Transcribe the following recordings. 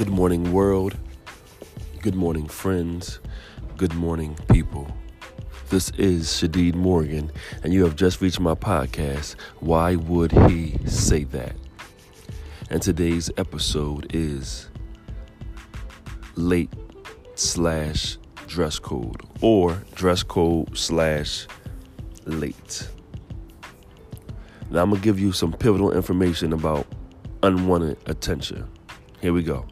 Good morning, world. Good morning, friends. Good morning, people. This is Shadeed Morgan, and you have just reached my podcast. Why would he say that? And today's episode is late slash dress code or dress code slash late. Now, I'm going to give you some pivotal information about unwanted attention. Here we go.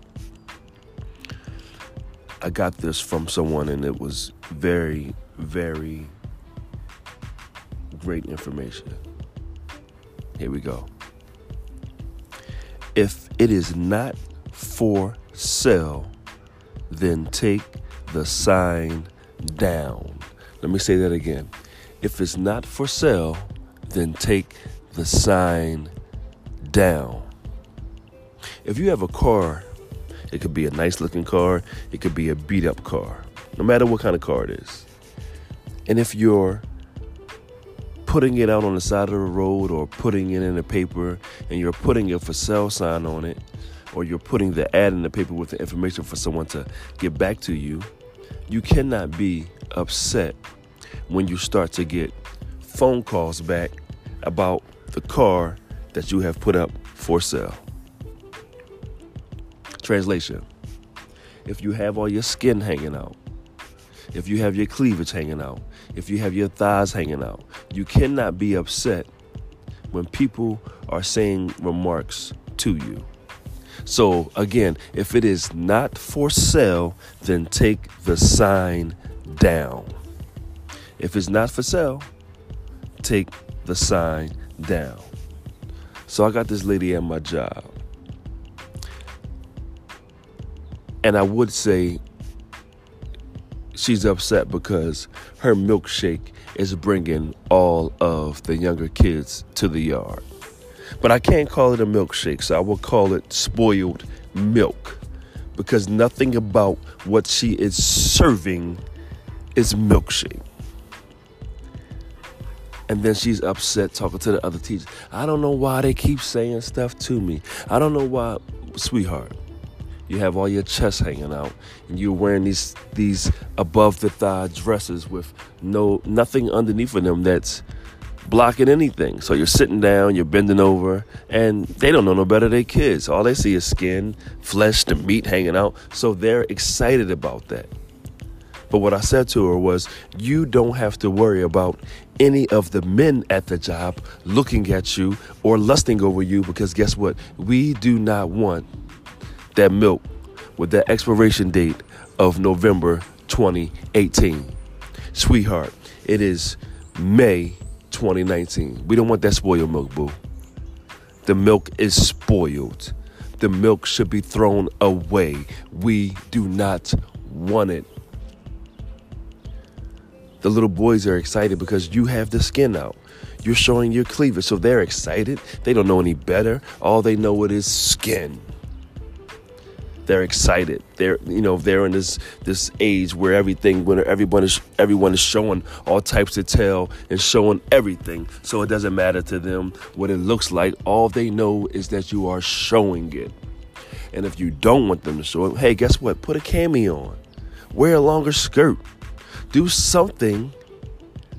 I got this from someone, and it was very, very great information. Here we go. If it is not for sale, then take the sign down. Let me say that again. If it's not for sale, then take the sign down. If you have a car, it could be a nice looking car, it could be a beat up car, no matter what kind of car it is. And if you're putting it out on the side of the road or putting it in the paper and you're putting a for sale sign on it, or you're putting the ad in the paper with the information for someone to get back to you, you cannot be upset when you start to get phone calls back about the car that you have put up for sale. Translation If you have all your skin hanging out, if you have your cleavage hanging out, if you have your thighs hanging out, you cannot be upset when people are saying remarks to you. So, again, if it is not for sale, then take the sign down. If it's not for sale, take the sign down. So, I got this lady at my job. And I would say she's upset because her milkshake is bringing all of the younger kids to the yard. But I can't call it a milkshake, so I will call it spoiled milk because nothing about what she is serving is milkshake. And then she's upset talking to the other teachers. I don't know why they keep saying stuff to me. I don't know why, sweetheart. You have all your chest hanging out, and you're wearing these these above the thigh dresses with no nothing underneath of them that's blocking anything. So you're sitting down, you're bending over, and they don't know no better. They kids. All they see is skin, flesh, the meat hanging out. So they're excited about that. But what I said to her was, you don't have to worry about any of the men at the job looking at you or lusting over you because guess what? We do not want that milk with that expiration date of November 2018. Sweetheart, it is May 2019. We don't want that spoiled milk, boo. The milk is spoiled. The milk should be thrown away. We do not want it. The little boys are excited because you have the skin out. You're showing your cleavage, so they're excited. They don't know any better. All they know it is skin they're excited. They're you know they're in this this age where everything when everyone is everyone is showing all types of tail and showing everything. So it doesn't matter to them what it looks like. All they know is that you are showing it. And if you don't want them to show it, hey, guess what? Put a cami on. Wear a longer skirt. Do something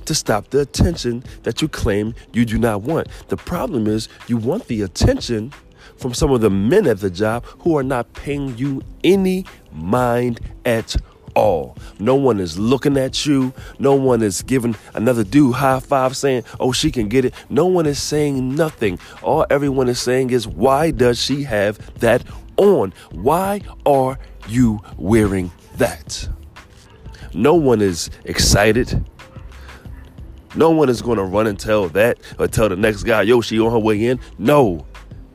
to stop the attention that you claim you do not want. The problem is you want the attention from some of the men at the job who are not paying you any mind at all. No one is looking at you. No one is giving another dude high five saying, oh, she can get it. No one is saying nothing. All everyone is saying is, why does she have that on? Why are you wearing that? No one is excited. No one is going to run and tell that or tell the next guy, yo, she on her way in. No,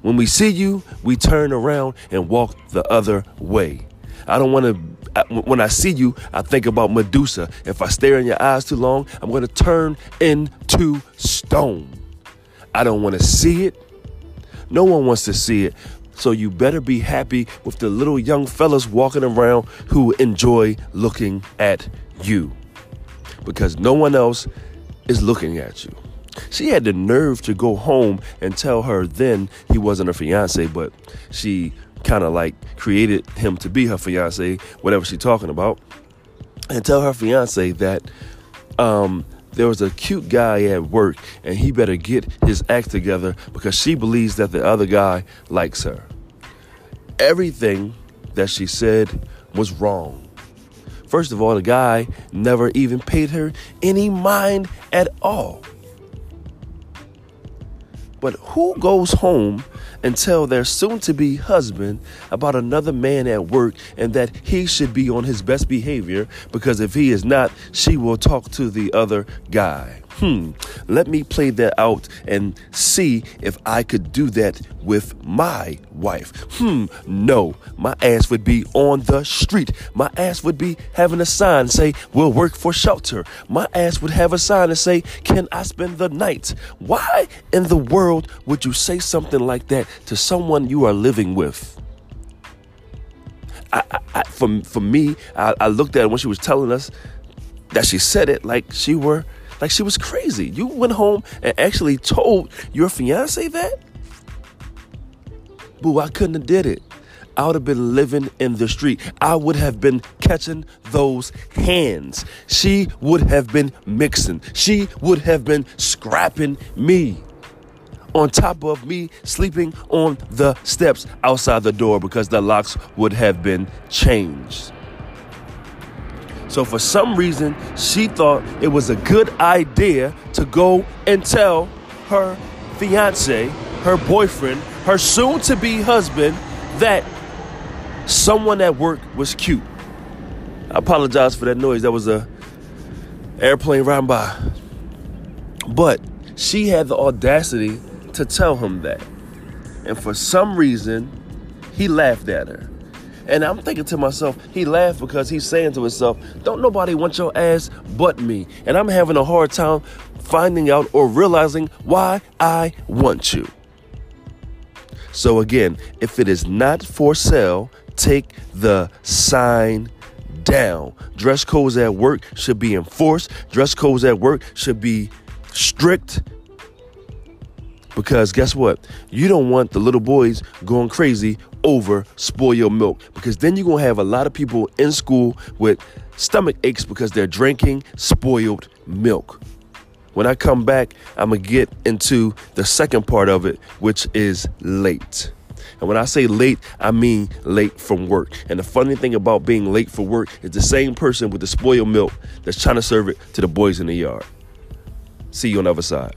when we see you, we turn around and walk the other way. I don't want to, when I see you, I think about Medusa. If I stare in your eyes too long, I'm going to turn into stone. I don't want to see it. No one wants to see it. So you better be happy with the little young fellas walking around who enjoy looking at you because no one else is looking at you. She had the nerve to go home and tell her then he wasn't her fiance, but she kind of like created him to be her fiance, whatever she's talking about, and tell her fiance that um, there was a cute guy at work and he better get his act together because she believes that the other guy likes her. Everything that she said was wrong. First of all, the guy never even paid her any mind at all. But who goes home and tell their soon to be husband about another man at work and that he should be on his best behavior because if he is not, she will talk to the other guy? Hmm, let me play that out and see if I could do that with my wife. Hmm, no, my ass would be on the street. My ass would be having a sign say, we'll work for shelter. My ass would have a sign and say, can I spend the night? Why in the world would you say something like that to someone you are living with? I, I, for, for me, I, I looked at it when she was telling us that she said it like she were like she was crazy. You went home and actually told your fiance that? Boo, I couldn't have did it. I would have been living in the street. I would have been catching those hands. She would have been mixing. She would have been scrapping me. On top of me sleeping on the steps outside the door because the locks would have been changed. So for some reason, she thought it was a good idea to go and tell her fiance, her boyfriend, her soon to be husband that someone at work was cute. I apologize for that noise. That was a airplane riding by. But she had the audacity to tell him that. And for some reason, he laughed at her. And I'm thinking to myself, he laughed because he's saying to himself, Don't nobody want your ass but me. And I'm having a hard time finding out or realizing why I want you. So again, if it is not for sale, take the sign down. Dress codes at work should be enforced. Dress codes at work should be strict. Because guess what? You don't want the little boys going crazy over spoiled milk because then you're going to have a lot of people in school with stomach aches because they're drinking spoiled milk. When I come back, I'm going to get into the second part of it, which is late. And when I say late, I mean late from work. And the funny thing about being late for work is the same person with the spoiled milk that's trying to serve it to the boys in the yard. See you on the other side.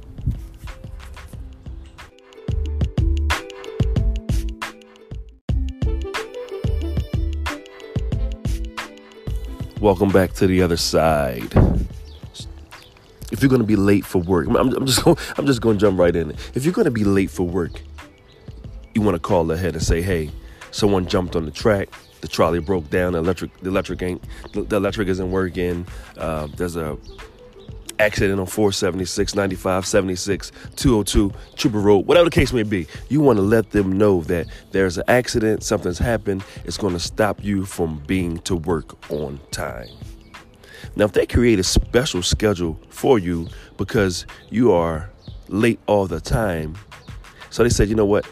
Welcome back to the other side. If you're gonna be late for work, I'm, I'm just going, I'm just gonna jump right in. If you're gonna be late for work, you want to call ahead and say, "Hey, someone jumped on the track. The trolley broke down. The electric, the electric ain't, the electric isn't working. Uh, there's a accident on 476, 95, 76, 202, Trooper Road, whatever the case may be. You want to let them know that there's an accident, something's happened. It's going to stop you from being to work on time. Now, if they create a special schedule for you because you are late all the time, so they said, you know what?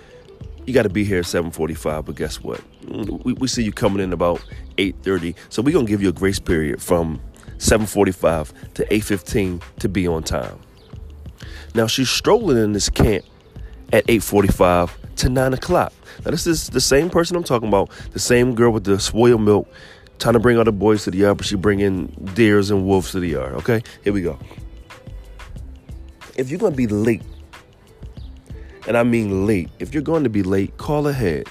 You got to be here at 7:45, but guess what? Mm, we, we see you coming in about 8:30, so we're gonna give you a grace period from 7:45 to 8:15 to be on time. Now she's strolling in this camp at 8:45 to 9 o'clock. Now this is the same person I'm talking about, the same girl with the spoiled milk, trying to bring all the boys to the yard, but she bringing deers and wolves to the yard. Okay, here we go. If you're gonna be late, and I mean late, if you're going to be late, call ahead.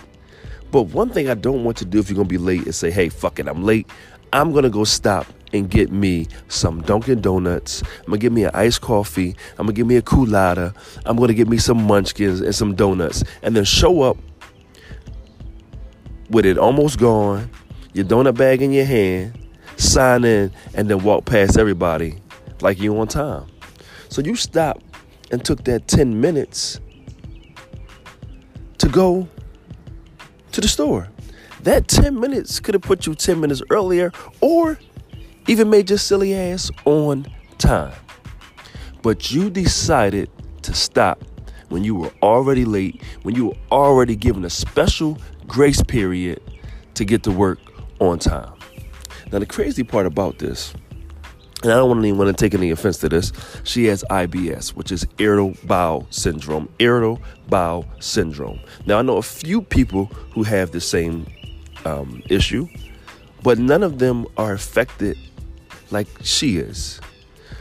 But one thing I don't want to do if you're gonna be late is say, "Hey, fuck it, I'm late. I'm gonna go stop and get me some Dunkin' Donuts. I'm gonna get me an iced coffee. I'm gonna get me a Coolatta. I'm gonna get me some munchkins and some donuts. And then show up with it almost gone, your donut bag in your hand, sign in, and then walk past everybody like you on time. So you stopped and took that 10 minutes to go to the store. That 10 minutes could have put you 10 minutes earlier or even made your silly ass on time. But you decided to stop when you were already late, when you were already given a special grace period to get to work on time. Now, the crazy part about this, and I don't want anyone to take any offense to this, she has IBS, which is irritable bowel syndrome. Irritable bowel syndrome. Now, I know a few people who have the same um, issue, but none of them are affected like she is.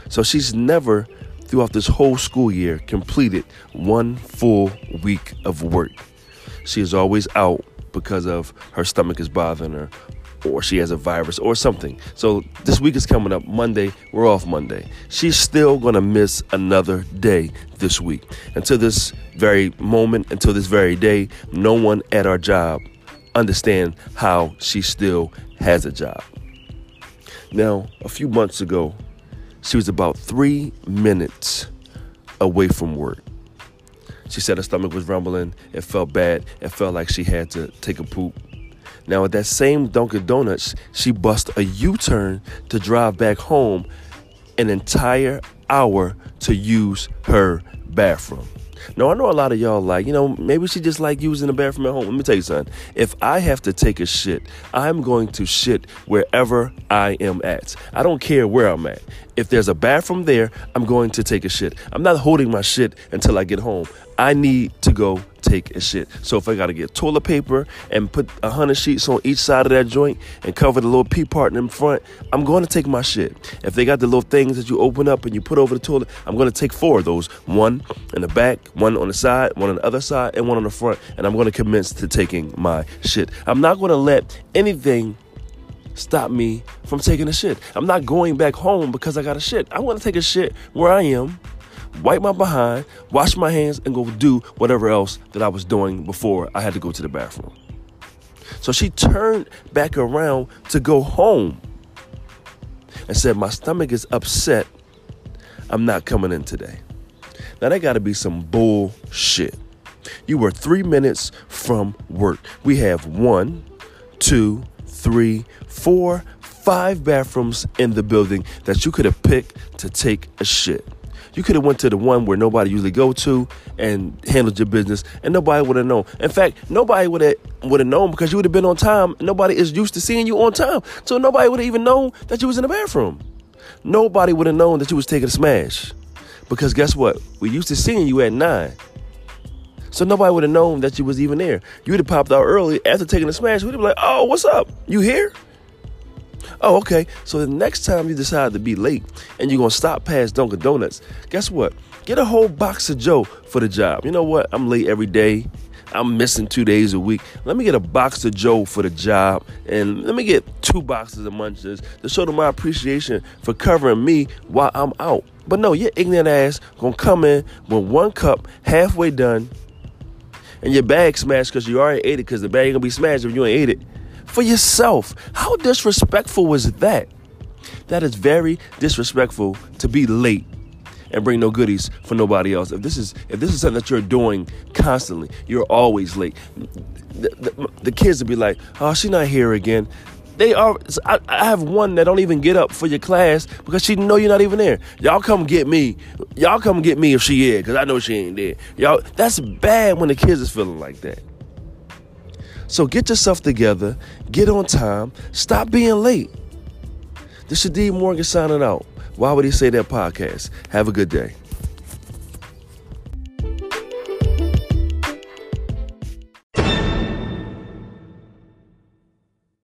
So she's never, throughout this whole school year, completed one full week of work. She is always out because of her stomach is bothering her or she has a virus or something. So this week is coming up Monday. We're off Monday. She's still going to miss another day this week. Until this very moment, until this very day, no one at our job understand how she still has a job. Now, a few months ago, she was about three minutes away from work. She said her stomach was rumbling. It felt bad. It felt like she had to take a poop. Now, at that same Dunkin' Donuts, she bust a U turn to drive back home an entire hour to use her bathroom. Now, I know a lot of y'all like, you know, maybe she just like using the bathroom at home. Let me tell you something. If I have to take a shit, I'm going to shit wherever I am at. I don't care where I'm at. If there's a bathroom there, I'm going to take a shit. I'm not holding my shit until I get home. I need to go take a shit. So if I got to get toilet paper and put a hundred sheets on each side of that joint and cover the little pee part in front, I'm to take my shit. If they got the little things that you open up and you put over the toilet, I'm to take four of those. One in the back, one on the side, one on the other side, and one on the front. And I'm to commence to taking my shit. I'm not to let anything stop me from taking a shit. I'm not going back home because I got a shit. I want to take a shit where I am wipe my behind, wash my hands, and go do whatever else that I was doing before I had to go to the bathroom. So she turned back around to go home and said, My stomach is upset. I'm not coming in today. Now, that got to be some bullshit. You were three minutes from work. We have one, two, three, four, five bathrooms in the building that you could have picked to take a shit. You could have went to the one where nobody usually go to and handled your business, and nobody would have known. In fact, nobody would have would have known because you would have been on time. Nobody is used to seeing you on time, so nobody would have even known that you was in the bathroom. Nobody would have known that you was taking a smash, because guess what? We used to seeing you at nine. So nobody would have known that you was even there. You would have popped out early after taking a smash. We'd have been like, "Oh, what's up? You here?" Oh, okay. So the next time you decide to be late and you're gonna stop past Dunkin' Donuts, guess what? Get a whole box of Joe for the job. You know what? I'm late every day. I'm missing two days a week. Let me get a box of Joe for the job, and let me get two boxes of Munchers to show them my appreciation for covering me while I'm out. But no, your ignorant ass gonna come in with one cup halfway done, and your bag smashed because you already ate it. Because the bag gonna be smashed if you ain't ate it for yourself. How disrespectful was that? That is very disrespectful to be late and bring no goodies for nobody else. If this is if this is something that you're doing constantly, you're always late. The, the, the kids will be like, "Oh, she's not here again." They are. I, I, have one that don't even get up for your class because she know you're not even there. Y'all come get me. Y'all come get me if she is because I know she ain't there. Y'all. That's bad when the kids is feeling like that. So get yourself together, get on time, stop being late. This is D. Morgan signing out. Why would he say that podcast? Have a good day.